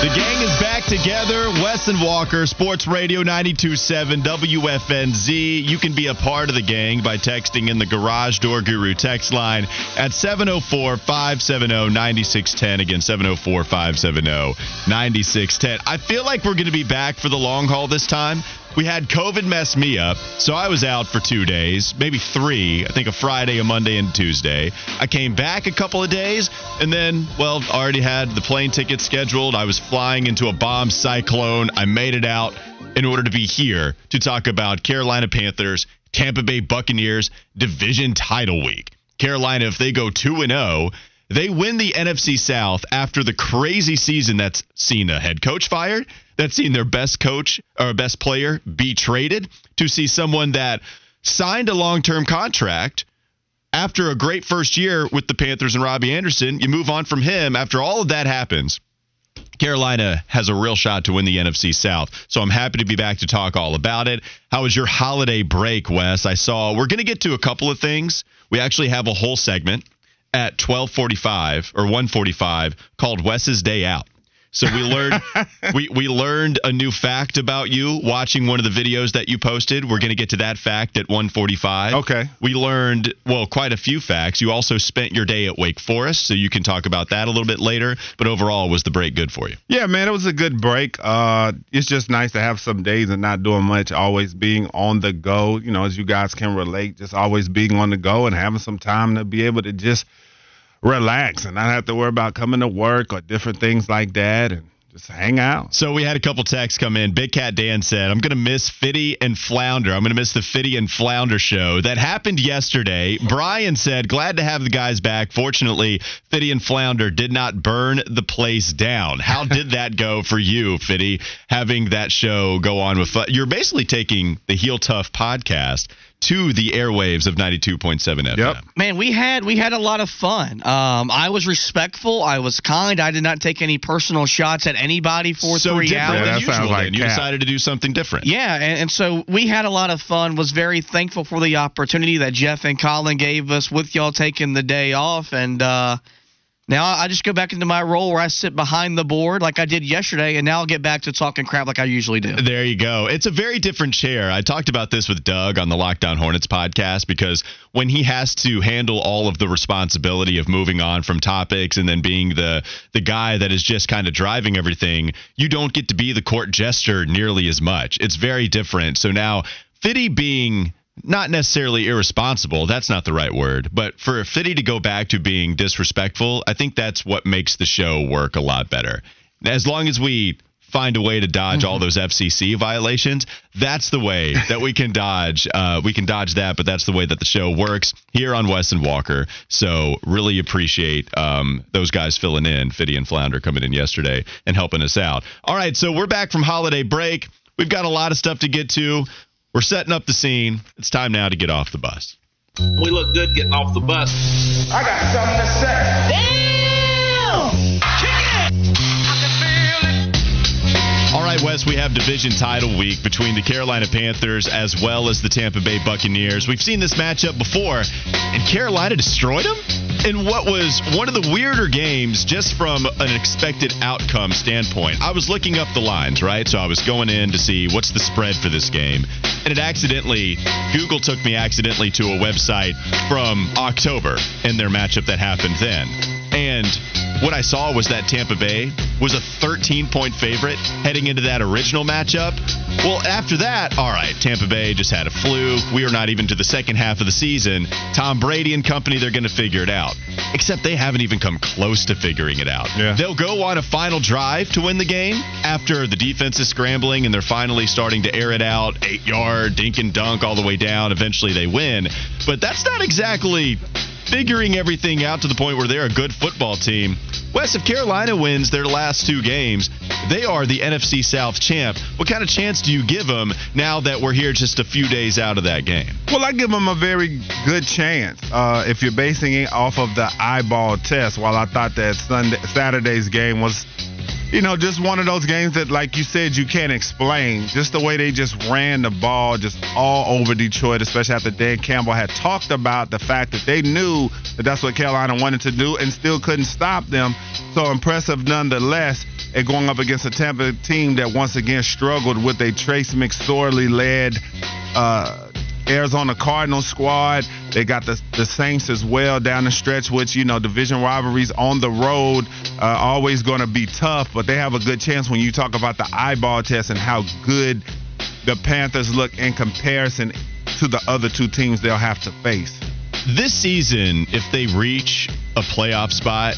The gang is back together. Wes and Walker, Sports Radio 92.7 WFNZ. You can be a part of the gang by texting in the Garage Door Guru text line at 704 570 9610. Again, 704 570 9610. I feel like we're going to be back for the long haul this time. We had COVID mess me up, so I was out for two days, maybe three. I think a Friday, a Monday, and Tuesday. I came back a couple of days, and then, well, already had the plane ticket scheduled. I was flying into a bomb cyclone. I made it out in order to be here to talk about Carolina Panthers, Tampa Bay Buccaneers division title week. Carolina, if they go 2 and 0, they win the NFC South after the crazy season that's seen a head coach fired, that's seen their best coach or best player be traded, to see someone that signed a long term contract after a great first year with the Panthers and Robbie Anderson. You move on from him after all of that happens. Carolina has a real shot to win the NFC South. So I'm happy to be back to talk all about it. How was your holiday break, Wes? I saw we're going to get to a couple of things. We actually have a whole segment at 12:45 or 1:45 called Wes's Day Out. So we learned we we learned a new fact about you watching one of the videos that you posted. We're going to get to that fact at 1:45. Okay. We learned well quite a few facts. You also spent your day at Wake Forest, so you can talk about that a little bit later, but overall was the break good for you? Yeah, man, it was a good break. Uh, it's just nice to have some days and not doing much, always being on the go. You know, as you guys can relate, just always being on the go and having some time to be able to just relax and not have to worry about coming to work or different things like that and just hang out. So we had a couple texts come in. Big Cat Dan said, I'm going to miss Fitty and Flounder. I'm going to miss the Fitty and Flounder show. That happened yesterday. Brian said, glad to have the guys back. Fortunately, Fitty and Flounder did not burn the place down. How did that go for you, Fitty, having that show go on with You're basically taking the Heel Tough podcast to the airwaves of 92.7 FM. Yep. Man, we had we had a lot of fun. Um, I was respectful. I was kind. I did not take any personal shots at anybody for so three different hours. than Yeah, that usual. sounds like then. You Cap. decided to do something different. Yeah, and, and so we had a lot of fun. Was very thankful for the opportunity that Jeff and Colin gave us with y'all taking the day off, and uh, now I just go back into my role where I sit behind the board like I did yesterday, and now I'll get back to talking crap like I usually do. There you go. It's a very different chair. I talked about this with Doug on the Locked On Hornets podcast because when he has to handle all of the responsibility of moving on from topics and then being the the guy that is just kind of driving everything, you don't get to be the court jester nearly as much. It's very different. So now Fitty being not necessarily irresponsible, that's not the right word, but for Fitty to go back to being disrespectful, I think that's what makes the show work a lot better. As long as we find a way to dodge all those FCC violations, that's the way that we can dodge. Uh, we can dodge that, but that's the way that the show works here on Wes and Walker. So really appreciate um, those guys filling in, Fitty and Flounder coming in yesterday and helping us out. All right, so we're back from holiday break. We've got a lot of stuff to get to. We're setting up the scene. It's time now to get off the bus. We look good getting off the bus. I got something to say. All right, Wes, we have division title week between the Carolina Panthers as well as the Tampa Bay Buccaneers. We've seen this matchup before, and Carolina destroyed them in what was one of the weirder games just from an expected outcome standpoint. I was looking up the lines, right? So I was going in to see what's the spread for this game, and it accidentally, Google took me accidentally to a website from October in their matchup that happened then. And what I saw was that Tampa Bay was a 13 point favorite heading into that original matchup. Well, after that, all right, Tampa Bay just had a fluke. We are not even to the second half of the season. Tom Brady and company, they're going to figure it out. Except they haven't even come close to figuring it out. Yeah. They'll go on a final drive to win the game after the defense is scrambling and they're finally starting to air it out, eight yard, dink and dunk all the way down. Eventually they win. But that's not exactly figuring everything out to the point where they're a good football team. West, if Carolina wins their last two games, they are the NFC South champ. What kind of chance do you give them now that we're here just a few days out of that game? Well, I give them a very good chance uh, if you're basing it off of the eyeball test. While I thought that Sunday, Saturday's game was you know, just one of those games that, like you said, you can't explain. Just the way they just ran the ball just all over Detroit, especially after Dan Campbell had talked about the fact that they knew that that's what Carolina wanted to do and still couldn't stop them. So impressive nonetheless. And going up against a Tampa team that once again struggled with a Trace McSorley led uh, Arizona Cardinals squad. They got the, the Saints as well down the stretch, which, you know, division rivalries on the road uh, always going to be tough, but they have a good chance when you talk about the eyeball test and how good the Panthers look in comparison to the other two teams they'll have to face. This season, if they reach a playoff spot,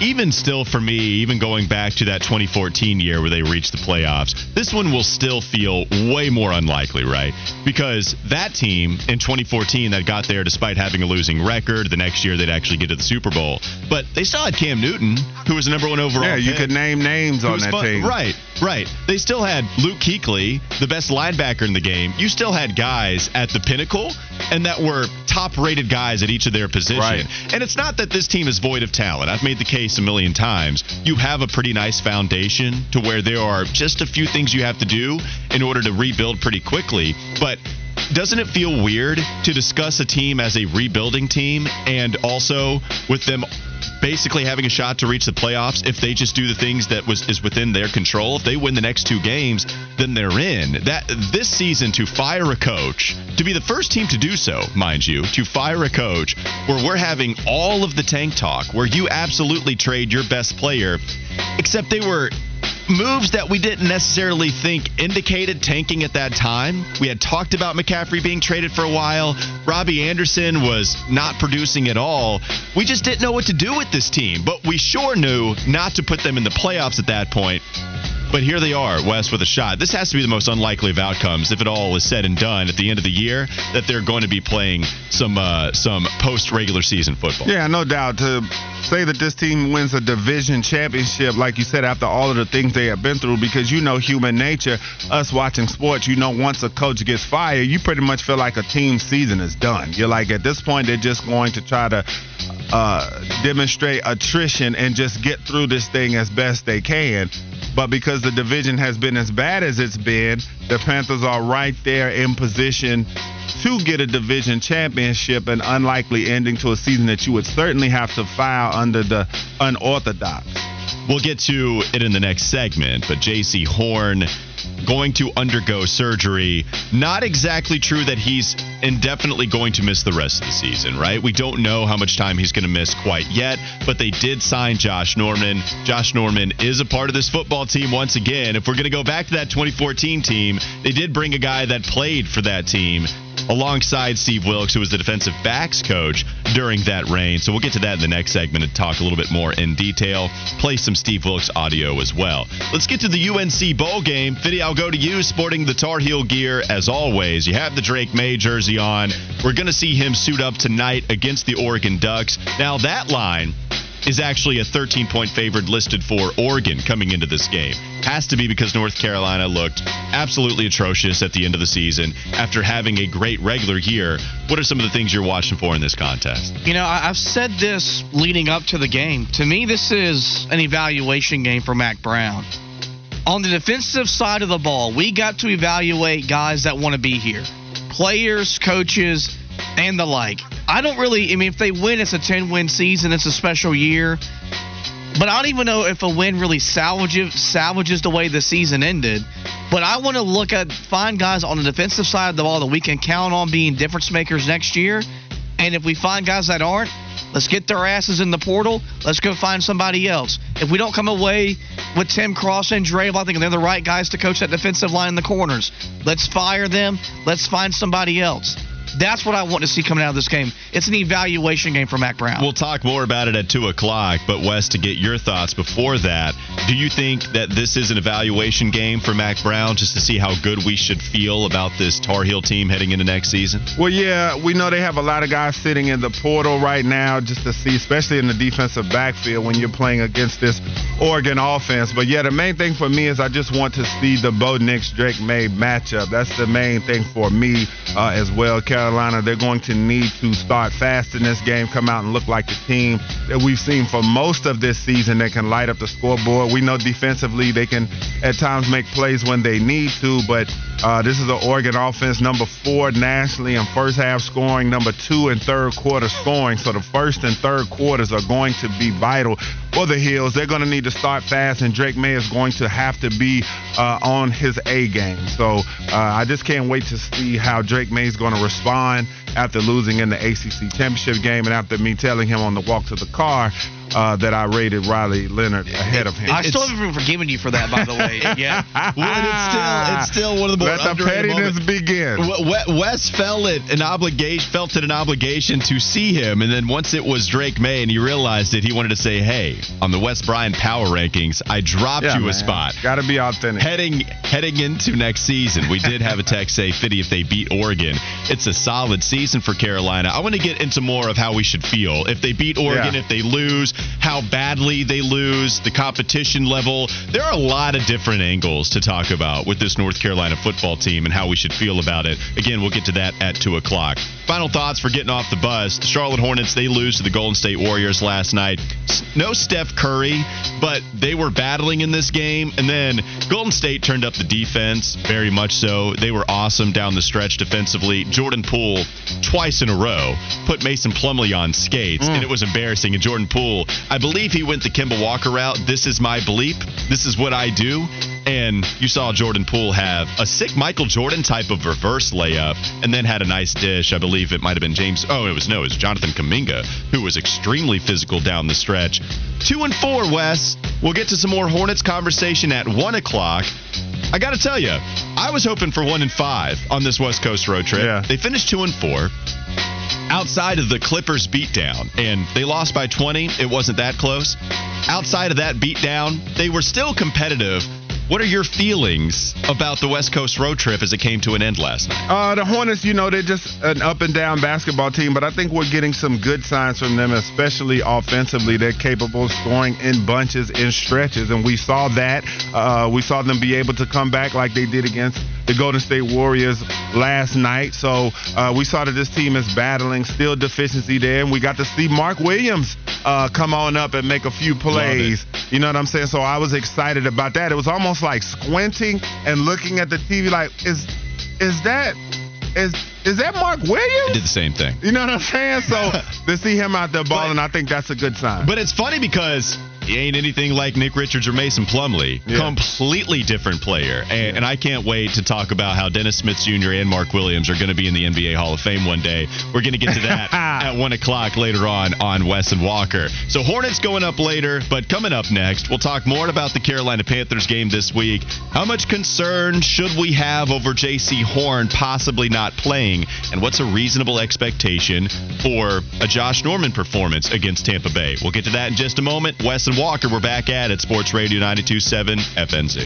even still for me, even going back to that 2014 year where they reached the playoffs, this one will still feel way more unlikely, right? Because that team in 2014 that got there despite having a losing record, the next year they'd actually get to the Super Bowl. But they still had Cam Newton, who was the number one overall. Yeah, you pick. could name names on that fun. team. Right, right. They still had Luke Kuechly, the best linebacker in the game. You still had guys at the pinnacle and that were top rated guys at each of their position. Right. And it's not that this team is void of talent. I've made the case a million times. You have a pretty nice foundation to where there are just a few things you have to do in order to rebuild pretty quickly. But doesn't it feel weird to discuss a team as a rebuilding team and also with them basically having a shot to reach the playoffs if they just do the things that was is within their control if they win the next two games then they're in. That this season to fire a coach to be the first team to do so mind you to fire a coach where we're having all of the tank talk where you absolutely trade your best player except they were moves that we didn't necessarily think indicated tanking at that time. We had talked about McCaffrey being traded for a while. Robbie Anderson was not producing at all. We just didn't know what to do with this team, but we sure knew not to put them in the playoffs at that point. But here they are, West, with a shot. This has to be the most unlikely of outcomes, if it all is said and done at the end of the year, that they're going to be playing some uh, some post regular season football. Yeah, no doubt. To say that this team wins a division championship, like you said, after all of the things they have been through, because you know human nature, us watching sports, you know, once a coach gets fired, you pretty much feel like a team season is done. You're like, at this point, they're just going to try to uh, demonstrate attrition and just get through this thing as best they can. But because the division has been as bad as it's been, the Panthers are right there in position to get a division championship, an unlikely ending to a season that you would certainly have to file under the unorthodox. We'll get to it in the next segment, but Jaycee Horn going to undergo surgery. Not exactly true that he's indefinitely going to miss the rest of the season, right? We don't know how much time he's going to miss quite yet, but they did sign Josh Norman. Josh Norman is a part of this football team once again. If we're going to go back to that 2014 team, they did bring a guy that played for that team alongside Steve Wilks, who was the defensive backs coach during that reign. So we'll get to that in the next segment and talk a little bit more in detail. Play some Steve Wilks audio as well. Let's get to the UNC bowl game. Fitty, I'll go to you sporting the Tar Heel gear as always. You have the Drake Maye jersey on. We're going to see him suit up tonight against the Oregon Ducks. Now, that line is actually a 13 point favorite listed for Oregon coming into this game. Has to be because North Carolina looked absolutely atrocious at the end of the season after having a great regular year. What are some of the things you're watching for in this contest? You know, I've said this leading up to the game. To me, this is an evaluation game for Mack Brown. On the defensive side of the ball, we got to evaluate guys that want to be here players, coaches, and the like. I don't really, I mean, if they win, it's a 10 win season, it's a special year. But I don't even know if a win really salvages salvages the way the season ended. But I want to look at find guys on the defensive side of the ball that we can count on being difference makers next year. And if we find guys that aren't, let's get their asses in the portal. Let's go find somebody else. If we don't come away with Tim Cross and Dre, I think they're the right guys to coach that defensive line in the corners. Let's fire them. Let's find somebody else. That's what I want to see coming out of this game. It's an evaluation game for Mack Brown. We'll talk more about it at 2 o'clock, but Wes, to get your thoughts before that, do you think that this is an evaluation game for Mack Brown just to see how good we should feel about this Tar Heel team heading into next season? Well, yeah, we know they have a lot of guys sitting in the portal right now just to see, especially in the defensive backfield when you're playing against this Oregon offense. But yeah, the main thing for me is I just want to see the Bo Nix Drake Maye matchup. That's the main thing for me uh, as well. Carolina, they're going to need to start fast in this game, come out and look like the team that we've seen for most of this season that can light up the scoreboard. We know defensively they can at times make plays when they need to, but uh, this is an Oregon offense, number four nationally in first half scoring, number two in third quarter scoring. So the first and third quarters are going to be vital for the Heels. They're going to need to start fast, and Drake Maye is going to have to be uh, on his A game. So uh, I just can't wait to see how Drake Maye is going to respond after losing in the ACC championship game and after me telling him on the walk to the car uh, that I rated Riley Leonard ahead of him. I still haven't forgiven you for that, by the way. Yeah. well, it's still it's still one of the more Let the pettiness moments. begin. Wes felt it an obligation felt it an obligation to see him, and then once it was Drake Maye and he realized it, he wanted to say, "Hey, on the Wes Bryant Power Rankings, I dropped Yeah, you man. a spot." Got to be authentic. Heading heading into next season, we did have a text say, "Fitty, if they beat Oregon, it's a solid season for Carolina." I want to get into more of how we should feel if they beat Oregon, Yeah. if they lose, how badly they lose, the competition level. There are a lot of different angles to talk about with this North Carolina football team and how we should feel about it. Again, we'll get to that at two o'clock. Final thoughts for getting off the bus. The Charlotte Hornets they lose to the Golden State Warriors last night. No Steph Curry, but they were battling in this game, and then Golden State turned up the defense very much so. They were awesome down the stretch defensively. Jordan Poole twice in a row put Mason Plumlee on skates, and mm. it was embarrassing. And Jordan Poole, I believe he went the Kemba Walker route. This is my bleep. This is what I do. And you saw Jordan Poole have a sick Michael Jordan type of reverse layup, and then had a nice dish. I believe it might have been James. Oh, it was no, it was Jonathan Kuminga, who was extremely physical down the stretch. Two and four, Wes. We'll get to some more Hornets conversation at one o'clock. I got to tell you, I was hoping for one and five on this West Coast road trip. Yeah. They finished two and four. Outside of the Clippers beatdown, and they lost by 20. It wasn't that close. Outside of that beatdown, they were still competitive. What are your feelings about the West Coast road trip as it came to an end last night? Uh, the Hornets, you know, they're just an up and down basketball team, but I think we're getting some good signs from them, especially offensively. They're capable of scoring in bunches, in stretches, and we saw that. Uh, we saw them be able to come back like they did against the Golden State Warriors last night. So uh, we saw that this team is battling, still deficiency there, and we got to see Mark Williams uh, come on up and make a few plays. You know what I'm saying? So I was excited about that. It was almost like squinting and looking at the TV, like, is is that is is that Mark Williams? did the same thing. You know what I'm saying? So to see him out there balling, I think that's a good sign. But it's funny because he ain't anything like Nick Richards or Mason Plumlee. Yeah. Completely different player. And, and I can't wait to talk about how Dennis Smith Jr. and Mark Williams are going to be in the NBA Hall of Fame one day. We're going to get to that at 1 o'clock later on on Wes and Walker. So Hornets going up later, but coming up next, we'll talk more about the Carolina Panthers game this week. How much concern should we have over Jaycee Horn possibly not playing? And what's a reasonable expectation for a Josh Norman performance against Tampa Bay? We'll get to that in just a moment. Wes and Walker, we're back at it. Sports Radio 927 FNZ.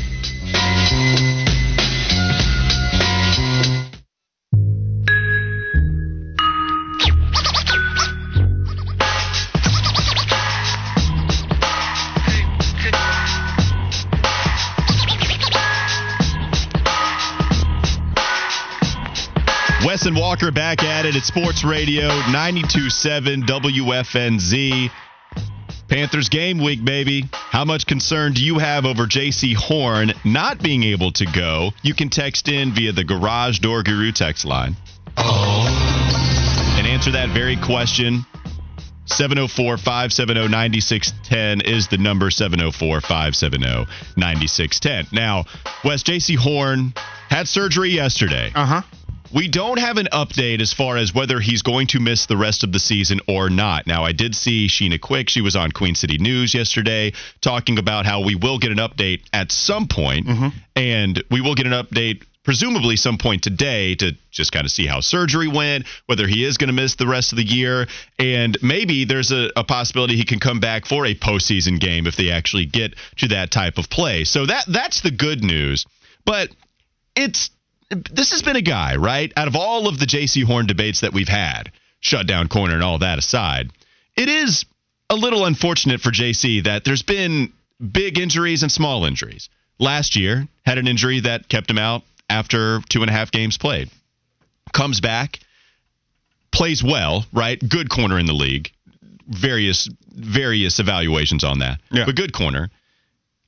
Wes and Walker back at it at Sports Radio 927 WFNZ. Panthers game week, baby. How much concern do you have over Jaycee Horn not being able to go? You can text in via the Garage Door Guru text line. And answer that very question. 704 570 9610 is the number 704 570 9610. Now, Wes Jaycee Horn had surgery yesterday. Uh huh. We don't have an update as far as whether he's going to miss the rest of the season or not. Now, I did see Sheena Quick. She was on Queen City News yesterday talking about how we will get an update at some point, mm-hmm. and we will get an update presumably some point today to just kind of see how surgery went, whether he is going to miss the rest of the year, and maybe there's a, a possibility he can come back for a postseason game if they actually get to that type of play. So that that's the good news. But it's this has been a guy, right? Out of all of the Jaycee Horn debates that we've had, shutdown corner and all that aside, it is a little unfortunate for Jaycee that there's been big injuries and small injuries. Last year, had an injury that kept him out after two and a half games played. Comes back plays well, right? Good corner in the league. Various various evaluations on that. Yeah. But good corner.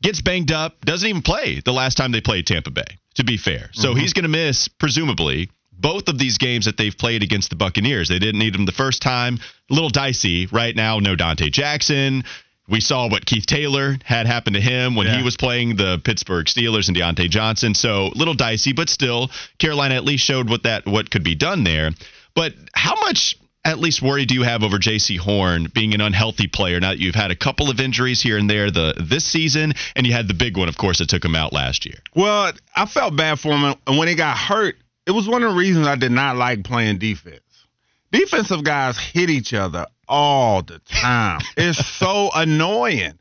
Gets banged up, doesn't even play the last time they played Tampa Bay, to be fair. So Mm-hmm. he's going to miss, presumably, both of these games that they've played against the Buccaneers. They didn't need him the first time. A little dicey right now. No Donte Jackson. We saw what Keith Taylor had happen to him when Yeah. he was playing the Pittsburgh Steelers and Diontae Johnson. So a little dicey, but still, Carolina at least showed what that what could be done there. But how much at least worry do you have over Jaycee Horn being an unhealthy player now that you've had a couple of injuries here and there the this season, and you had the big one, of course, that took him out last year. Well, I felt bad for him, and when he got hurt, it was one of the reasons I did not like playing defense. Defensive guys hit each other all the time. it's so annoying.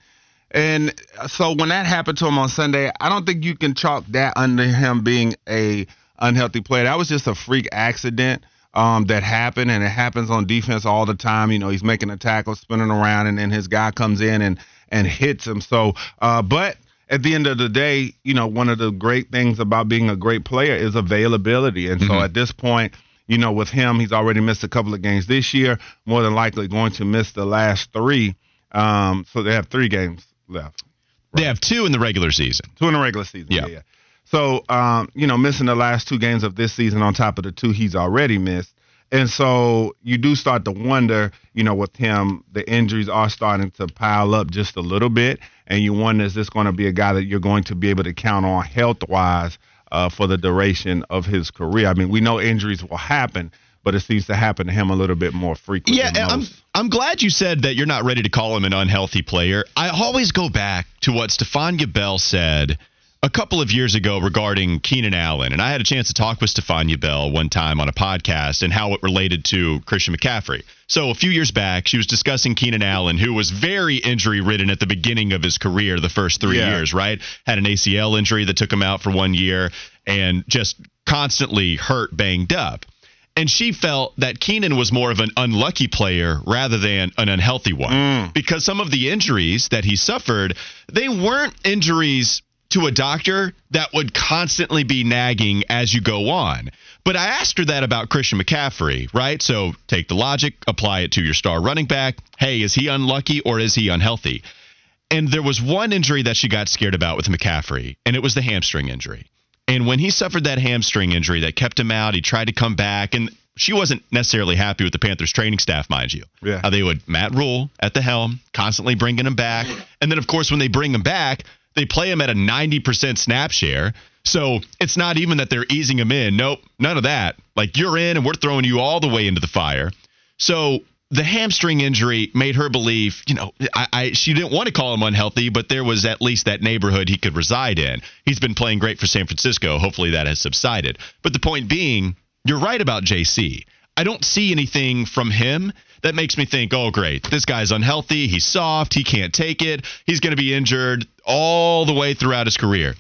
And so when that happened to him on Sunday, I don't think you can chalk that under him being a unhealthy player. That was just a freak accident um, that happen, and it happens on defense all the time. You know, he's making a tackle, spinning around, and then his guy comes in and and hits him. So, uh, but at the end of the day, you know, one of the great things about being a great player is availability. And so at this point, you know, with him, he's already missed a couple of games this year, more than likely going to miss the last three. Um, so they have three games left. They have two in the regular season. Two in the regular season. Yeah. Yeah. So, um, you know, missing the last two games of this season on top of the two he's already missed. And so you do start to wonder, you know, with him, the injuries are starting to pile up just a little bit. And you wonder, is this going to be a guy that you're going to be able to count on health wise uh, for the duration of his career? I mean, we know injuries will happen, but it seems to happen to him a little bit more frequently. Yeah, I'm. I'm glad you said that you're not ready to call him an unhealthy player. I always go back to what Stefania Gabel said a couple of years ago regarding Keenan Allen, and I had a chance to talk with Stefania Bell one time on a podcast and how it related to Christian McCaffrey. So a few years back, she was discussing Keenan Allen, who was very injury ridden at the beginning of his career, the first three Yeah. years, right? Had an ACL injury that took him out for one year, and just constantly hurt, banged up. And she felt that Keenan was more of an unlucky player rather than an unhealthy one. Mm. Because some of the injuries that he suffered, they weren't injuries to a doctor that would constantly be nagging as you go on. But I asked her that about Christian McCaffrey, right? So take the logic, apply it to your star running back. Hey, is he unlucky or is he unhealthy? And there was one injury that she got scared about with McCaffrey, and it was the hamstring injury. And when he suffered that hamstring injury that kept him out, he tried to come back, and she wasn't necessarily happy with the Panthers training staff, mind you. Yeah. How they would Matt Rhule at the helm, constantly bringing him back, and then of course when they bring him back, they play him at a 90% snap share. So it's not even that they're easing him in. Nope, none of that. Like you're in, and we're throwing you all the way into the fire. So the hamstring injury made her believe, you know, I, I she didn't want to call him unhealthy, but there was at least that neighborhood he could reside in. He's been playing great for San Francisco. Hopefully that has subsided. But the point being, you're right about Jaycee. I don't see anything from him that makes me think, oh, great, this guy's unhealthy. He's soft. He can't take it. He's going to be injured all the way throughout his career.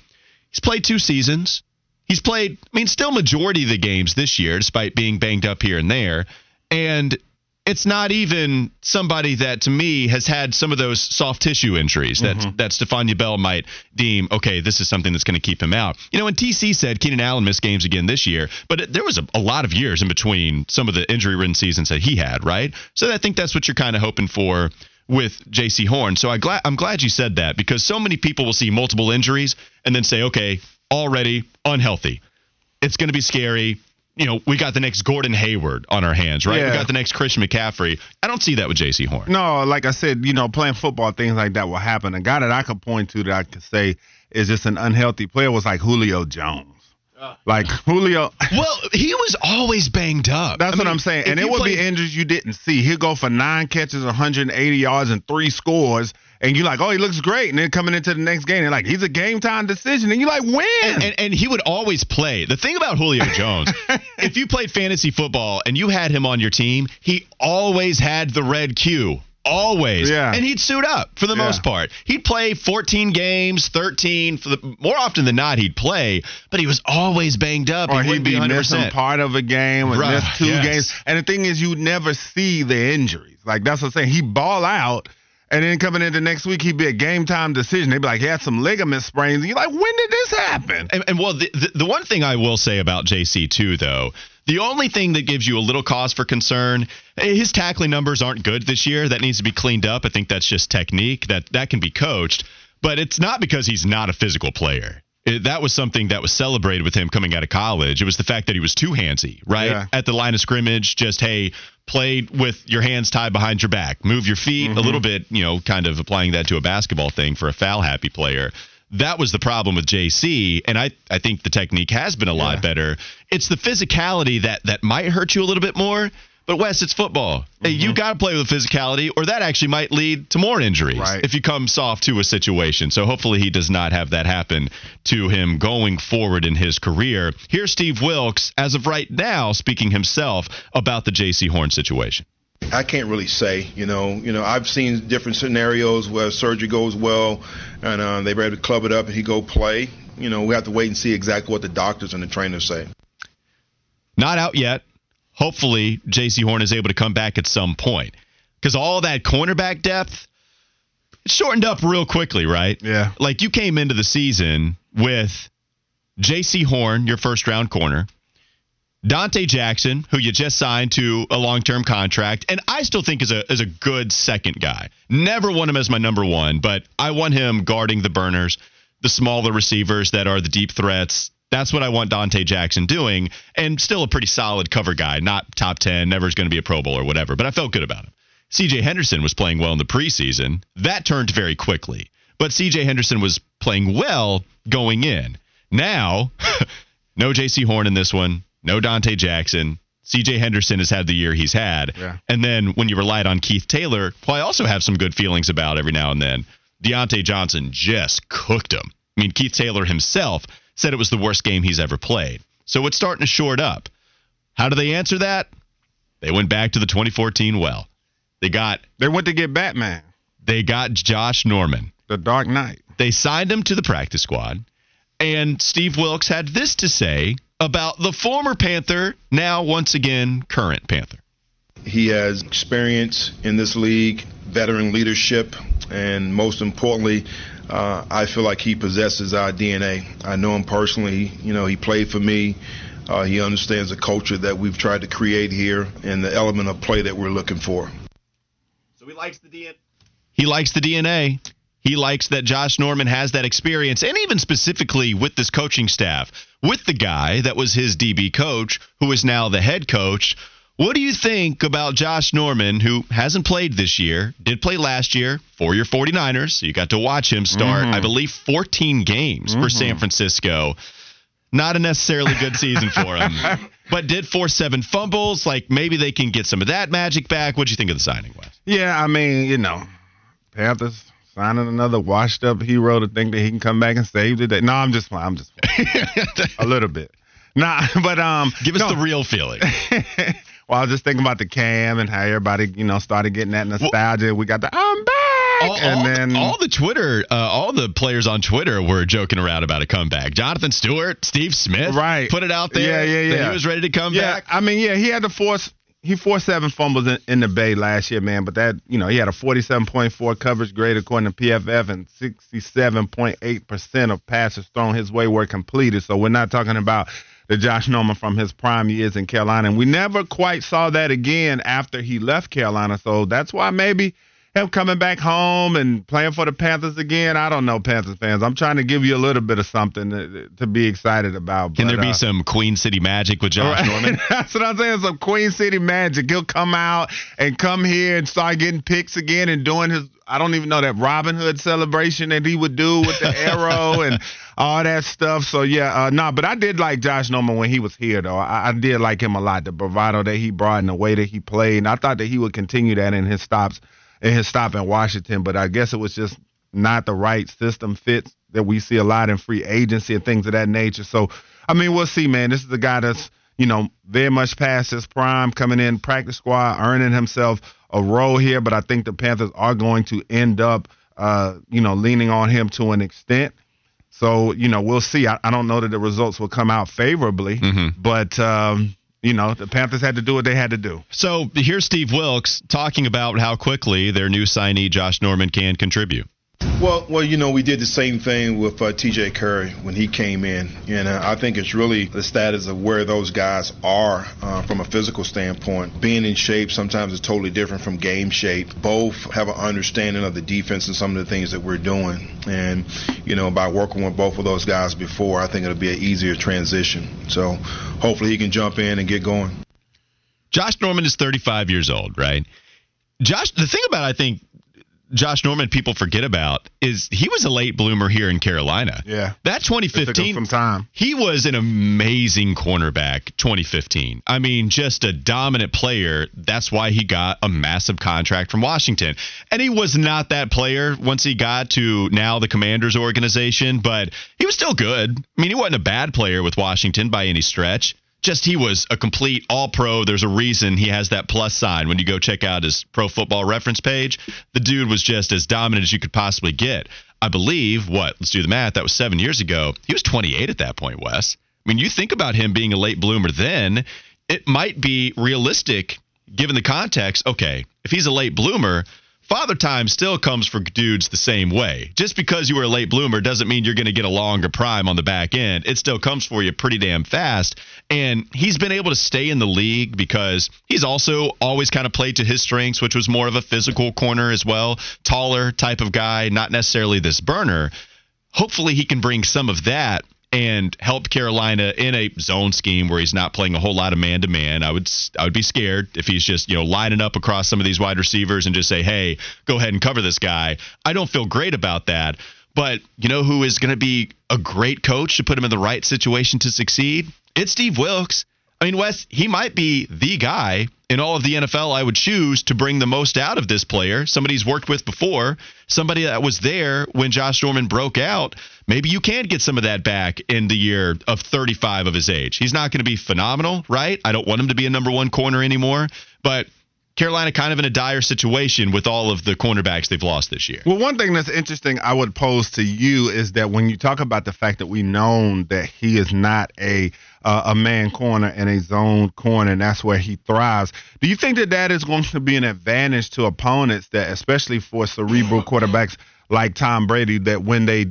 He's played two seasons. He's played, I mean, still majority of the games this year, despite being banged up here and there. And it's not even somebody that to me has had some of those soft tissue injuries that mm-hmm. that Stefania Bell might deem okay this is something that's going to keep him out. You know, and TC said Keenan Allen missed games again this year, but it, there was a, a lot of years in between some of the injury-ridden seasons that he had, right? So I think that's what you're kind of hoping for with Jaycee Horn. So I glad I'm glad you said that because so many people will see multiple injuries and then say, okay, already unhealthy. It's going to be scary you know, we got the next Gordon Hayward on our hands, right? We got the next Christian McCaffrey. I don't see that with Jaycee Horn. No, like I said, you know, playing football, things like that will happen. A guy that I could point to that I could say is just an unhealthy player was like Julio Jones. Uh. Like Julio, Well, he was always banged up. that's I what mean, I'm saying. And it would play- be injuries you didn't see. He'll go for nine catches, 180 yards, and three scores. And you're like, oh, he looks great. And then coming into the next game, they're like, he's a game time decision. And you're like, when? and, and, and he would always play. The thing about Julio Jones, if you played fantasy football and you had him on your team, he always had the red Q. Always. Yeah. And he'd suit up for the Yeah. most part. He'd play 14 games, 13. For the more often than not, he'd play, but he was always banged up. or he he'd wouldn't be missing part of a game or miss two yes. games. And the thing is, you'd never see the injuries. Like that's what I'm saying. He ball out, and then coming into next week, he'd be a game time decision. They'd be like, he had some ligament sprains. And you're like, when did this happen? And, and well, the, the the one thing I will say about Jaycee too, though, The only thing that gives you a little cause for concern, eh, his tackling numbers aren't good this year. That needs to be cleaned up. I think that's just technique that that can be coached, but it's not because he's not a physical player. It, that was something that was celebrated with him coming out of college. It was the fact that he was too handsy, right? Yeah. At the line of scrimmage, just hey, play with your hands tied behind your back, move your feet a little bit, you know, kind of applying that to a basketball thing for a foul happy player. That was the problem with Jaycee, and I, I think the technique has been a lot better. It's the physicality that that might hurt you a little bit more. But Wes, it's football. Hey, you mm-hmm. got to play with physicality, or that actually might lead to more injuries Right. if you come soft to a situation. So hopefully he does not have that happen to him going forward in his career. Here's Steve Wilks, as of right now, speaking himself about the Jaycee Horn situation. I can't really say. You know, you know, I've seen different scenarios where surgery goes well, and uh, they able to club it up and he go play. You know, we have to wait and see exactly what the doctors and the trainers say. Not out yet. Hopefully, Jaycee Horn is able to come back at some point because all that cornerback depth it shortened up real quickly, right? Yeah. Like you came into the season with Jaycee Horn, your first round corner, Donte Jackson, who you just signed to a long term contract, and I still think is a is a good second guy. Never want him as my number one, but I want him guarding the burners, the smaller receivers that are the deep threats. That's what I want Donte Jackson doing, and still a pretty solid cover guy, not top ten, never is going to be a Pro Bowl or whatever. But I felt good about him. CJ Henderson was playing well in the preseason. That turned very quickly. But CJ Henderson was playing well going in. Now, no Jaycee Horn in this one, no Donte Jackson. CJ Henderson has had the year he's had. Yeah. And then when you relied on Keith Taylor, who I also have some good feelings about every now and then, Diontae Johnson just cooked him. I mean, Keith Taylor himself said it was the worst game he's ever played. So it's starting to short up. How do they answer that? They went back to the 2014 well. They got They went to get Batman, they got Josh Norman. the Dark Knight. They signed him to the practice squad. And Steve Wilks had this to say about the former Panther, now once again current Panther. He has experience in this league, veteran leadership, and most importantly, uh, I feel like he possesses our DNA. I know him personally. You know, he played for me. Uh, he understands the culture that we've tried to create here and the element of play that we're looking for. So he likes the DNA. He likes the DNA. He likes that Josh Norman has that experience, and even specifically with this coaching staff, with the guy that was his DB coach, who is now the head coach. What do you think about Josh Norman, who hasn't played this year, did play last year for your 49ers? So you got to watch him start, mm-hmm. I believe, 14 games for mm-hmm. San Francisco. Not a necessarily good season for him, but did force seven fumbles. Like maybe they can get some of that magic back. What do you think of the signing, Wes? Yeah, I mean, you know, Panthers signing another washed up hero to think that he can come back and save the day. No, I'm just playing. I'm just playing. a little bit. Nah, but um, Give us no. the real feeling. well, I was just thinking about the cam and how everybody, you know, started getting that nostalgia. we got the I'm back, all, and all- then all the Twitter, uh, all the players on Twitter were joking around about a comeback. Jonathan Stewart, Steve Smith, Right. put it out there. Yeah, yeah, that yeah. he was ready to come yeah, back. I mean, yeah, he had to force. He forced seven fumbles in, in the Bay last year, man. But that, you know, he had a 47.4 coverage grade according to PFF, and 67.8 percent of passes thrown his way were completed. So we're not talking about the Josh Norman from his prime years in Carolina, and we never quite saw that again after he left Carolina. So that's why maybe him coming back home and playing for the Panthers again. I don't know, Panthers fans. I'm trying to give you a little bit of something to, to be excited about. Can but, there be uh, some Queen City magic with Josh Right. Norman? That's what I'm saying. Some Queen City magic. He'll come out and come here and start getting picks again and doing his. I don't even know that Robin Hood celebration that he would do with the arrow and all that stuff. So yeah, uh, no, but I did like Josh Norman when he was here though. I, I did like him a lot. The bravado that he brought and the way that he played, and I thought that he would continue that in his stops, in his stop in Washington. But I guess it was just not the right system fit that we see a lot in free agency and things of that nature. So I mean, we'll see, man. This is a guy that's you know very much past his prime, coming in practice squad, earning himself a role here. But I think the Panthers are going to end up, uh, you know, leaning on him to an extent. So you know, we'll see. I, I don't know that the results will come out favorably, but um, you know, the Panthers had to do what they had to do. So here's Steve Wilks talking about how quickly their new signee Josh Norman can contribute. Well, well, you know, we did the same thing with uh, T.J. Carrie when he came in, and uh, I think it's really the status of where those guys are uh, from a physical standpoint. Being in shape sometimes is totally different from game shape. Both have an understanding of the defense and some of the things that we're doing, and you know, by working with both of those guys before, I think it'll be an easier transition. So, hopefully, he can jump in and get going. Josh Norman is 35 years old, right? Josh, the thing about I think Josh Norman people forget about is he was a late bloomer here in Carolina. Yeah. That 2015 some time. He was an amazing cornerback 2015. I mean, just a dominant player. That's why he got a massive contract from Washington. And he was not that player once he got to now the Commanders organization, but he was still good. I mean, he wasn't a bad player with Washington by any stretch just he was a complete all pro. There's a reason he has that plus sign when you go check out his pro football reference page. The dude was just as dominant as you could possibly get. I believe, what, let's do the math, that was seven years ago. He was 28 at that point, Wes. I mean, you think about him being a late bloomer then, it might be realistic given the context. Okay, if he's a late bloomer, Father time still comes for dudes the same way. Just because you were a late bloomer doesn't mean you're going to get a longer prime on the back end. It still comes for you pretty damn fast. And he's been able to stay in the league because he's also always kind of played to his strengths, which was more of a physical corner as well, taller type of guy, not necessarily this burner. Hopefully, he can bring some of that and help Carolina in a zone scheme where he's not playing a whole lot of man to man. I would I would be scared if he's just you know lining up across some of these wide receivers and just say, hey, go ahead and cover this guy. I don't feel great about that. But you know who is going to be a great coach to put him in the right situation to succeed? It's Steve Wilks. I mean, Wes, he might be the guy in all of the NFL I would choose to bring the most out of this player. Somebody he's worked with before, somebody that was there when Josh Norman broke out. Maybe you can get some of that back in the year of 35 of his age. He's not going to be phenomenal, right? I don't want him to be a number one corner anymore, but Carolina kind of in a dire situation with all of the cornerbacks they've lost this year. Well, one thing that's interesting I would pose to you is that when you talk about the fact that we known that he is not a uh, a man corner and a zone corner, and that's where he thrives. Do you think that that is going to be an advantage to opponents that, especially for cerebral quarterbacks like Tom Brady, that when they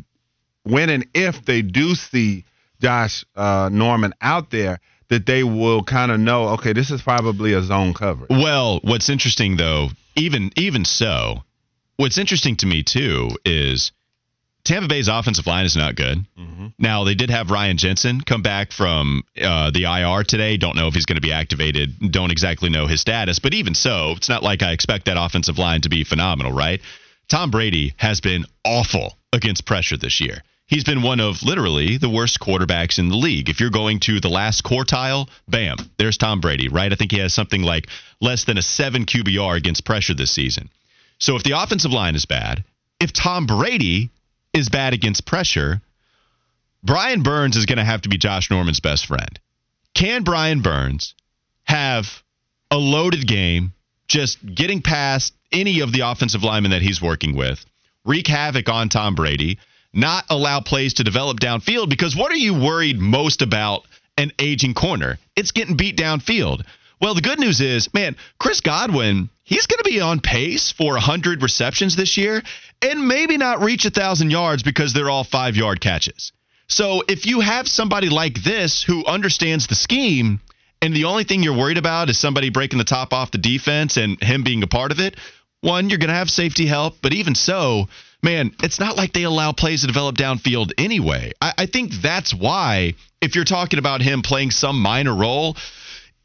when and if they do see Josh uh, Norman out there, that they will kind of know, okay, this is probably a zone cover. Well, what's interesting though, even even so, what's interesting to me too is Tampa Bay's offensive line is not good. Mm-hmm. Now they did have Ryan Jensen come back from uh, the IR today. Don't know if he's going to be activated. Don't exactly know his status, but even so, it's not like I expect that offensive line to be phenomenal, right? Tom Brady has been awful against pressure this year he's been one of literally the worst quarterbacks in the league. If you're going to the last quartile, bam, there's Tom Brady, right? I think he has something like less than a 7 QBR against pressure this season. So if the offensive line is bad, if Tom Brady is bad against pressure, Brian Burns is going to have to be Josh Norman's best friend. Can Brian Burns have a loaded game, just getting past any of the offensive linemen that he's working with, wreak havoc on Tom Brady? not allow plays to develop downfield because what are you worried most about an aging corner? It's getting beat downfield. Well, the good news is, man, Chris Godwin, he's going to be on pace for 100 receptions this year and maybe not reach 1,000 yards because they're all five yard catches. So if you have somebody like this who understands the scheme, and the only thing you're worried about is somebody breaking the top off the defense and him being a part of it, one, you're going to have safety help, but even so, man, it's not like they allow plays to develop downfield anyway. I, I think that's why, if you're talking about him playing some minor role,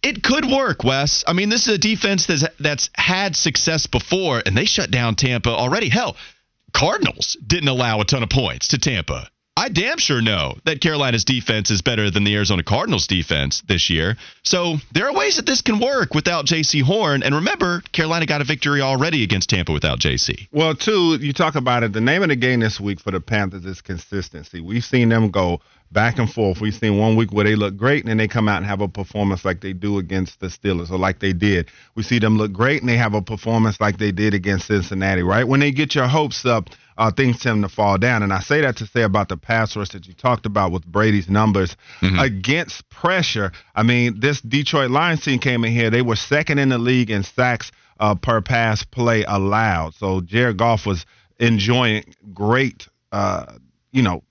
it could work, Wes. I mean, this is a defense that's that's had success before, and they shut down Tampa already. Hell, Cardinals didn't allow a ton of points to Tampa. I damn sure know that Carolina's defense is better than the Arizona Cardinals defense this year. So there are ways that this can work without Jaycee Horn. And remember, Carolina got a victory already against Tampa without Jaycee. Well, too, you talk about it. The name of the game this week for the Panthers is consistency. We've seen them go back and forth. We've seen one week where they look great and then they come out and have a performance like they do against the Steelers or like they did. We see them look great and they have a performance like they did against Cincinnati, right? When they get your hopes up uh, things tend to fall down. And I say that to say about the pass rush that you talked about with Brady's numbers mm-hmm. against pressure. I mean, this Detroit Lions team came in here; they were second in the league in sacks uh, per pass play allowed. So Jared Goff was enjoying great, uh, you know,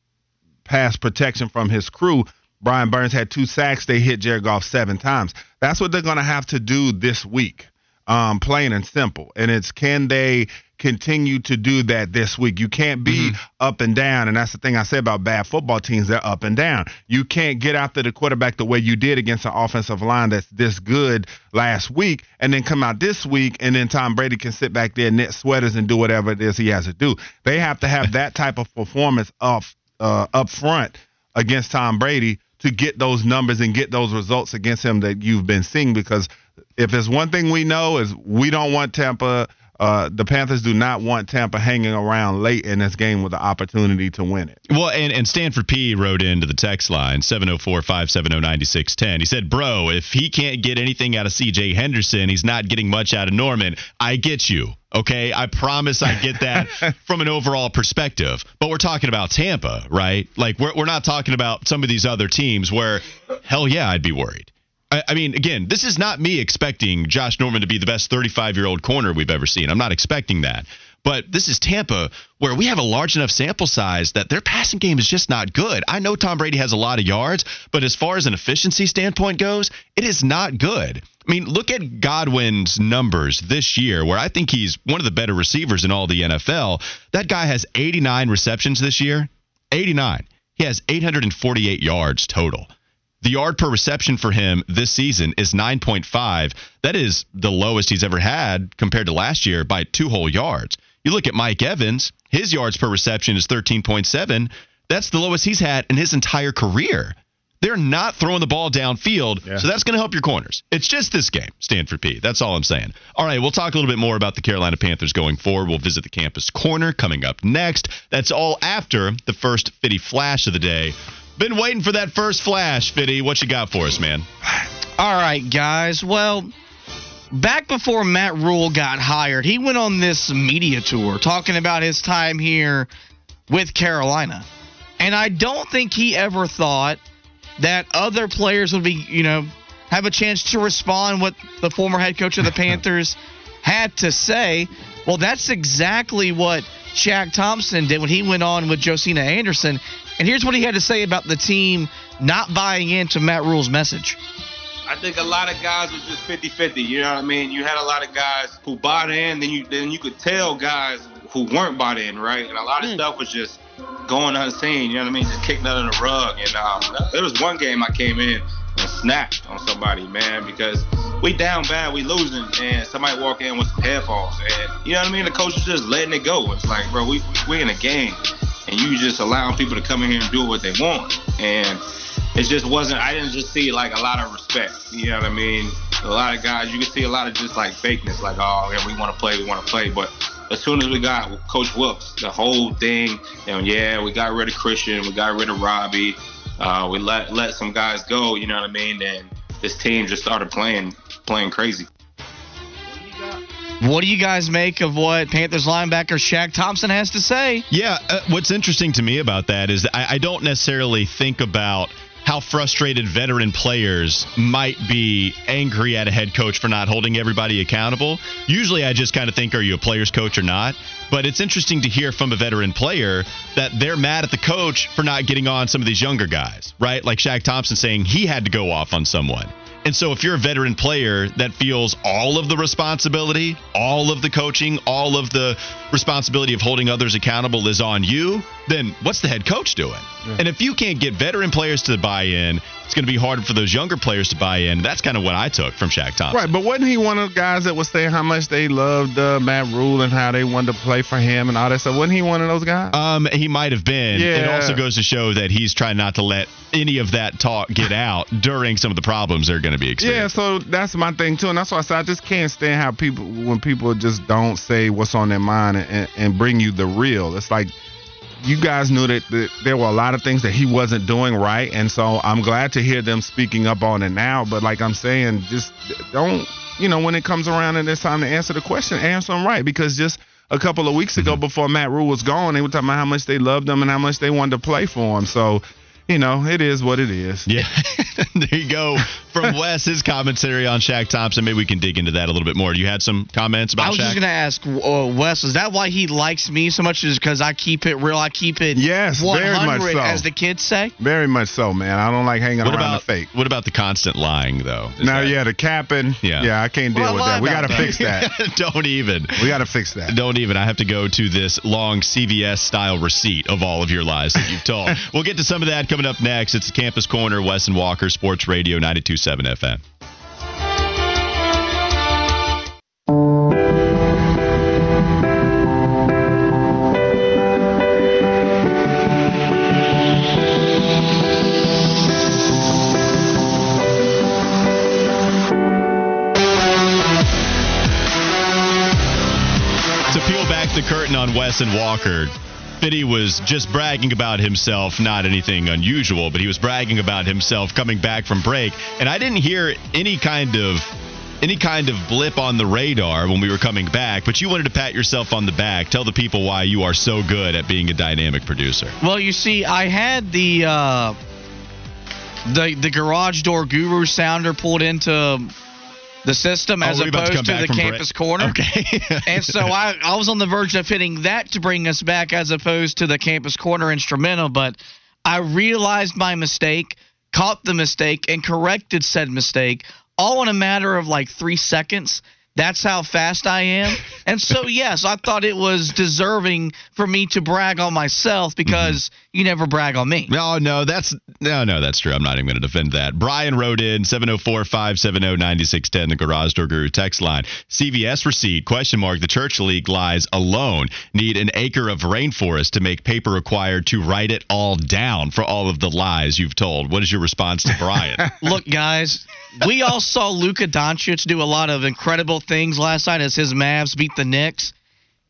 pass protection from his crew. Brian Burns had two sacks. They hit Jared Goff seven times. That's what they're going to have to do this week, um, plain and simple. And it's can they continue to do that this week? You can't be mm-hmm. up and down. And that's the thing I say about bad football teams. They're up and down. You can't get after the quarterback the way you did against an offensive line that's this good last week and then come out this week and then Tom Brady can sit back there, knit sweaters, and do whatever it is he has to do. They have to have that type of performance up, uh, up front against Tom Brady to get those numbers and get those results against him that you've been seeing because if there's one thing we know is we don't want Tampa uh, the Panthers do not want Tampa hanging around late in this game with the opportunity to win it. Well, and, and Stanford P wrote into the text line 704 570 9610. He said, Bro, if he can't get anything out of CJ Henderson, he's not getting much out of Norman. I get you. Okay. I promise I get that from an overall perspective. But we're talking about Tampa, right? Like, we're, we're not talking about some of these other teams where, hell yeah, I'd be worried. I, I mean, again, this is not me expecting Josh Norman to be the best 35 year old corner we've ever seen. I'm not expecting that. But this is Tampa, where we have a large enough sample size that their passing game is just not good. I know Tom Brady has a lot of yards, but as far as an efficiency standpoint goes, it is not good. I mean, look at Godwin's numbers this year, where I think he's one of the better receivers in all the NFL. That guy has 89 receptions this year. 89. He has 848 yards total. The yard per reception for him this season is 9.5. That is the lowest he's ever had compared to last year by two whole yards. You look at Mike Evans, his yards per reception is 13.7. That's the lowest he's had in his entire career. They're not throwing the ball downfield, yeah. so that's going to help your corners. It's just this game, Stanford P. That's all I'm saying. All right, we'll talk a little bit more about the Carolina Panthers going forward. We'll visit the campus corner coming up next. That's all after the first Fitty Flash of the day. Been waiting for that first flash, Fitty. What you got for us, man? All right, guys. Well, back before Matt Rhule got hired, he went on this media tour talking about his time here with Carolina. And I don't think he ever thought that other players would be, you know, have a chance to respond what the former head coach of the Panthers had to say. Well, that's exactly what Shaq Thompson did when he went on with Josina Anderson. And here's what he had to say about the team not buying into Matt Rhule's message. I think a lot of guys were just 50-50. You know what I mean? You had a lot of guys who bought in, then you then you could tell guys who weren't bought in, right? And a lot of mm. stuff was just going unseen. You know what I mean? Just kicked under the rug. And um, there was one game I came in and snapped on somebody, man, because we down bad, we losing, and somebody walk in with some headphones, and you know what I mean? The coach was just letting it go. It's like, bro, we we in a game and you just allowing people to come in here and do what they want. And it just wasn't. I didn't just see like a lot of respect. You know what I mean? A lot of guys, you can see a lot of just like fakeness, like oh yeah, we want to play, we want to play. But as soon as we got Coach Wilks, the whole thing, and yeah, we got rid of Christian, we got rid of Robbie, uh, we let let some guys go. You know what I mean? And this team just started playing playing crazy. What do you guys make of what Panthers linebacker Shaq Thompson has to say? Yeah, uh, what's interesting to me about that is I, I don't necessarily think about how frustrated veteran players might be angry at a head coach for not holding everybody accountable. Usually I just kind of think, are you a player's coach or not? But it's interesting to hear from a veteran player that they're mad at the coach for not getting on some of these younger guys, right? Like Shaq Thompson saying he had to go off on someone. And so if you're a veteran player that feels all of the responsibility, all of the coaching, all of the responsibility of holding others accountable is on you, then what's the head coach doing? Yeah. And if you can't get veteran players to buy in, it's going to be harder for those younger players to buy in. That's kind of what I took from Shaq Thompson. Right, but wasn't he one of the guys that was saying how much they loved uh, Matt Rhule and how they wanted to play for him and all that stuff? Wasn't he one of those guys? Um, he might have been. Yeah. It also goes to show that he's trying not to let any of that talk get out during some of the problems they're going to be experiencing. Yeah, so that's my thing too, and that's why I said I just can't stand how people when people just don't say what's on their mind and, and bring you the real. It's like you guys knew that, that, there were a lot of things that he wasn't doing right, and so I'm glad to hear them speaking up on it now. But like I'm saying, just don't you know when it comes around and it's time to answer the question, answer them right because just a couple of weeks ago mm-hmm. before Matt Rhule was gone, they were talking about how much they loved him and how much they wanted to play for him. So you know, it is what it is. Yeah. there you go. From Wes, his commentary on Shaq Thompson. Maybe we can dig into that a little bit more. You had some comments about Shaq? I was Shaq? just gonna ask uh, Wes, is that why he likes me so much? Is because I keep it real? I keep it Yes, very much so. as the kids say. Very much so, man. I don't like hanging what around about the fake. What about the constant lying though? Is Now, that- yeah, the capping. Yeah. Yeah, I can't deal Well, with that. We gotta that. fix that. Don't even. We got to fix that. Don't even. I have to go to this long CVS style receipt of all of your lies that you've told. we'll get to some of that coming up next. It's the Campus Corner, Wes and Walker, Sports Radio 927 FM. curtain on Wes and Walker, Fitty was just bragging about himself, not anything unusual, but he was bragging about himself coming back from break. And I didn't hear any kind of any kind of blip on the radar when we were coming back, but you wanted to pat yourself on the back. Tell the people why you are so good at being a dynamic producer. Well, you see, I had the uh, the the garage door guru sounder pulled into the system as Oh, about to opposed to, the campus corner. Okay. and so I, I was on the verge of hitting that to bring us back as opposed to the campus corner instrumental, but I realized my mistake, caught the mistake, and corrected said mistake all in a matter of like three seconds. That's how fast I am. And so, yes, I thought it was deserving for me to brag on myself because mm-hmm. you never brag on me. No, no, that's no, no, that's true. I'm not even going to defend that. Brian wrote in 704-570-9610, the Garage Door Guru text line. CVS receipt, question mark, the Church League lies alone. Need an acre of rainforest to make paper required to write it all down for all of the lies you've told. What is your response to Brian? Look, guys, we all saw Luka Doncic do a lot of incredible things last night as his Mavs beat the Knicks.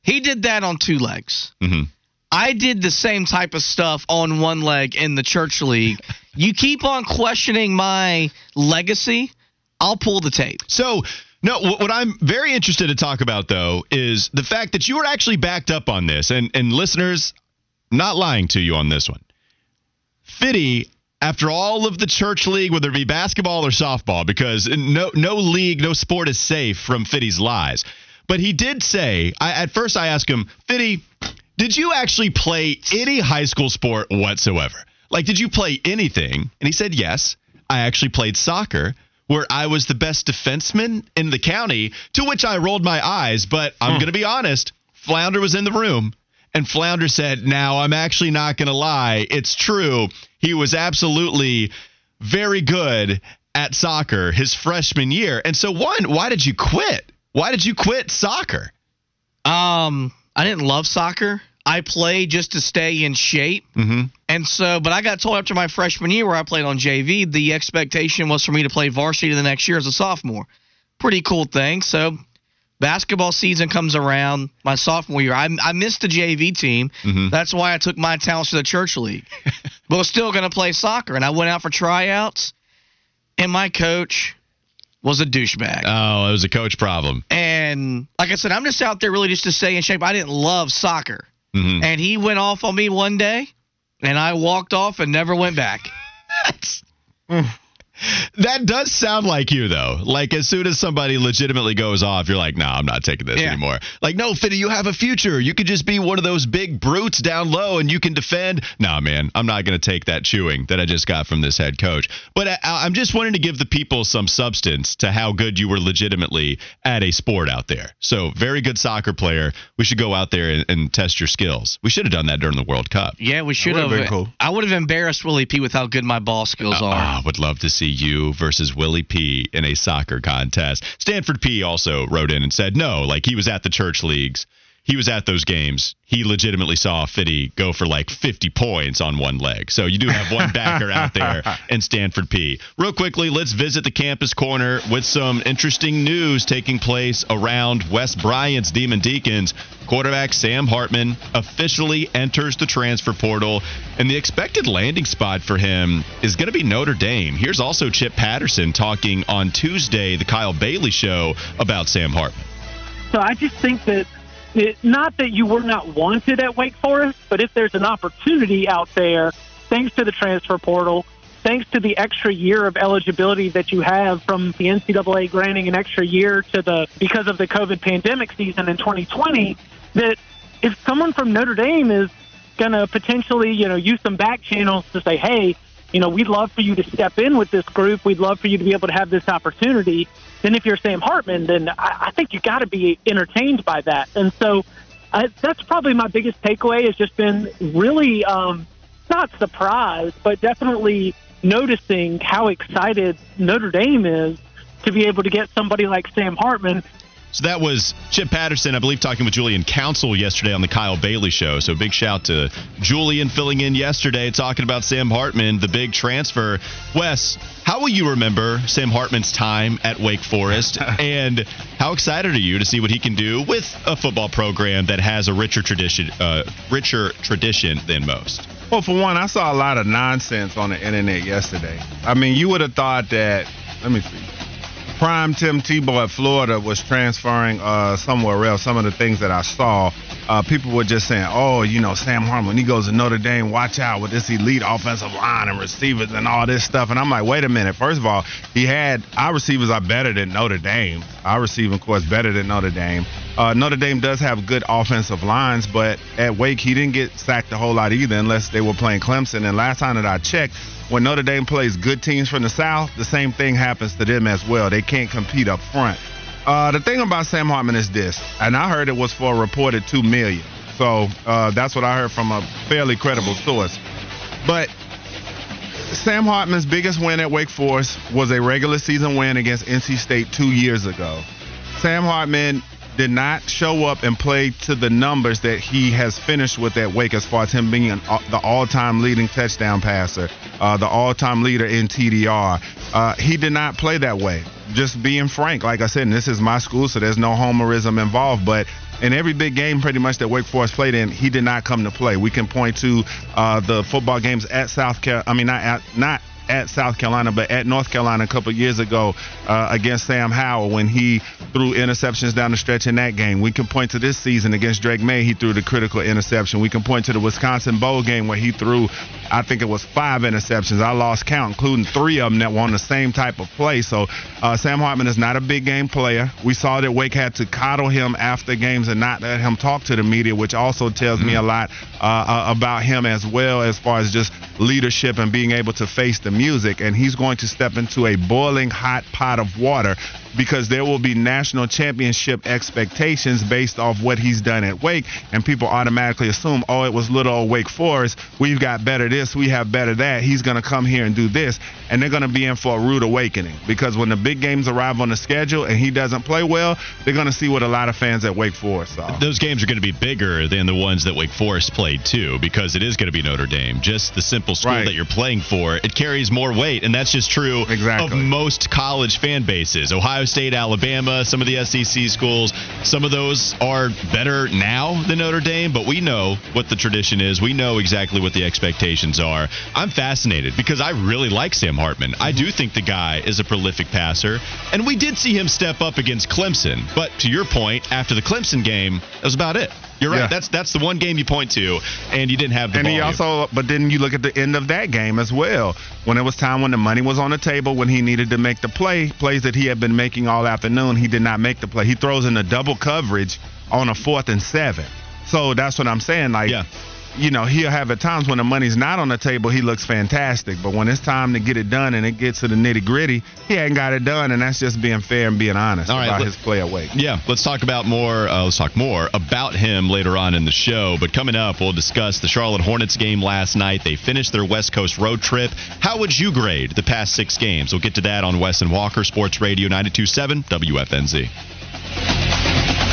He did that on two legs. hmm I did the same type of stuff on one leg in the church league. you keep on questioning my legacy, I'll pull the tape. So, no, what I'm very interested to talk about though is the fact that you were actually backed up on this, and and listeners, not lying to you on this one. Fitty, after all of the church league, whether it be basketball or softball, because no no league, no sport is safe from Fitty's lies. But he did say, I, at first I asked him, Fitty, did you actually play any high school sport whatsoever? Like, did you play anything? And he said, yes. I actually played soccer, where I was the best defenseman in the county, to which I rolled my eyes. But I'm hmm. going to be honest, Flounder was in the room. And Flounder said, Now, I'm actually not going to lie. It's true. He was absolutely very good at soccer his freshman year. And so, one, why did you quit? Why did you quit soccer? Um, I didn't love soccer. I played just to stay in shape. Mm-hmm. And so, but I got told after my freshman year where I played on JV, the expectation was for me to play varsity the next year as a sophomore. Pretty cool thing. So, basketball season comes around my sophomore year. I, I missed the JV team. Mhm. That's why I took my talents to the church league. but was still going to play soccer. And I went out for tryouts, and my coach was a douchebag. Oh, it was a coach problem. and like I said, I'm just out there really just to stay in shape. I didn't love soccer. Mhm. And he went off on me one day, and I walked off and never went back. That does sound like you, though. Like, as soon as somebody legitimately goes off, you're like, nah, I'm not taking this Yeah. anymore. Like, no, Fitty, you have a future. You could just be one of those big brutes down low and you can defend. Nah, man, I'm not going to take that chewing that I just got from this head coach. But I, I'm just wanting to give the people some substance to how good you were legitimately at a sport out there. So, very good soccer player. We should go out there and, and test your skills. We should have done that during the World Cup. Yeah, we should would've cool. I would have embarrassed Willie P with how good my ball skills are. Ah, would love to see you versus Willie P in a soccer contest. Stanford P also wrote in and said no, like he was at the church leagues. He was at those games. He legitimately saw Fitty go for like 50 points on one leg. So you do have one backer out there in Stanford P. Real quickly, let's visit the campus corner with some interesting news taking place around Wes Bryant's Demon Deacons. Quarterback Sam Hartman officially enters the transfer portal, and the expected landing spot for him is going to be Notre Dame. Here's also Chip Patterson talking on Tuesday, the Kyle Bailey show, about Sam Hartman. So I just think that it, not that you were not wanted at Wake Forest, but if there's an opportunity out there, thanks to the transfer portal, thanks to the extra year of eligibility that you have from the NCAA granting an extra year to the because of the COVID pandemic season in 2020, that if someone from Notre Dame is going to potentially, you know, use some back channels to say, hey, you know, we'd love for you to step in with this group. We'd love for you to be able to have this opportunity. Then if you're Sam Hartman, then I, I think you got to be entertained by that. And so I, that's probably my biggest takeaway has just been really um, not surprised, but definitely noticing how excited Notre Dame is to be able to get somebody like Sam Hartman so that was Chip Patterson, I believe, talking with Julian Council yesterday on the Kyle Bailey Show. So big shout to Julian filling in yesterday, talking about Sam Hartman, the big transfer. Wes, how will you remember Sam Hartman's time at Wake Forest, and how excited are you to see what he can do with a football program that has a richer tradition, uh, richer tradition than most? Well, for one, I saw a lot of nonsense on the internet yesterday. I mean, you would have thought that. Let me see prime Tim Tebow at Florida was transferring uh, somewhere else, some of the things that I saw, uh, people were just saying, oh, you know, Sam Hartman, he goes to Notre Dame, watch out with this elite offensive line and receivers and all this stuff. And I'm like, wait a minute. First of all, he had our receivers are better than Notre Dame. Our receiving corps better than Notre Dame. Uh, Notre Dame does have good offensive lines, but at Wake, he didn't get sacked a whole lot either, unless they were playing Clemson. And last time that I checked, when Notre Dame plays good teams from the South, the same thing happens to them as well. They can't compete up front. Uh, the thing about Sam Hartman is this, and I heard it was for a reported two million. So uh, that's what I heard from a fairly credible source. But Sam Hartman's biggest win at Wake Forest was a regular season win against NC State two years ago. Sam Hartman did not show up and play to the numbers that he has finished with at Wake as far as him being an, uh, the all-time leading touchdown passer, uh, the all-time leader in TDR. Uh, he did not play that way. Just being frank, like I said, and this is my school, so there's no homerism involved, but in every big game pretty much that Wake Forest played in, he did not come to play. We can point to uh, the football games at South Carolina. I mean, not at, not at South Carolina, but at North Carolina a couple years ago uh, against Sam Howell when he threw interceptions down the stretch in that game. We can point to this season against Drake Maye, he threw the critical interception. We can point to the Wisconsin Bowl game where he threw, I think it was five interceptions. I lost count, including three of them that were on the same type of play. So uh, Sam Hartman is not a big game player. We saw that Wake had to coddle him after games and not let him talk to the media, which also tells mm-hmm. me a lot uh, uh, about him as well as far as just leadership and being able to face the music. And he's going to step into a boiling hot pot of water because there will be national championship expectations based off what he's done at Wake, and people automatically assume, oh, it was little old Wake Forest. We've got better this, we have better that. He's going to come here and do this, and they're going to be in for a rude awakening because when the big games arrive on the schedule and he doesn't play well, they're going to see what a lot of fans at Wake Forest saw. Those games are going to be bigger than the ones that Wake Forest played too, because it is going to be Notre Dame. Just the simple school right. that you're playing for, it carries more weight, and that's just true exactly. of most college fan bases. Ohio State, Alabama, some of the SEC schools, some of those are better now than Notre Dame, but we know what the tradition is. We know exactly what the expectations are. I'm fascinated because I really like Sam Hartman. I do think the guy is a prolific passer, and we did see him step up against Clemson. But to your point, after the Clemson game, that was about it. You're right. Yeah. That's that's the one game you point to, and you didn't have the. And volume. he also, but then you look at the end of that game as well, when it was time when the money was on the table, when he needed to make the play, plays that he had been making all afternoon, he did not make the play. He throws in a double coverage on a fourth and seven. So that's what I'm saying. Like, yeah you know, he'll have at times when the money's not on the table, he looks fantastic. But when it's time to get it done and it gets to the nitty gritty, he ain't got it done, and that's just being fair and being honest All right, about his play away. Yeah, let's talk about more. Uh, let's talk more about him later on in the show. But coming up, we'll discuss the Charlotte Hornets game last night. They finished their West Coast road trip. How would you grade the past six games? We'll get to that on Wes and Walker Sports Radio 92.7 WFNZ.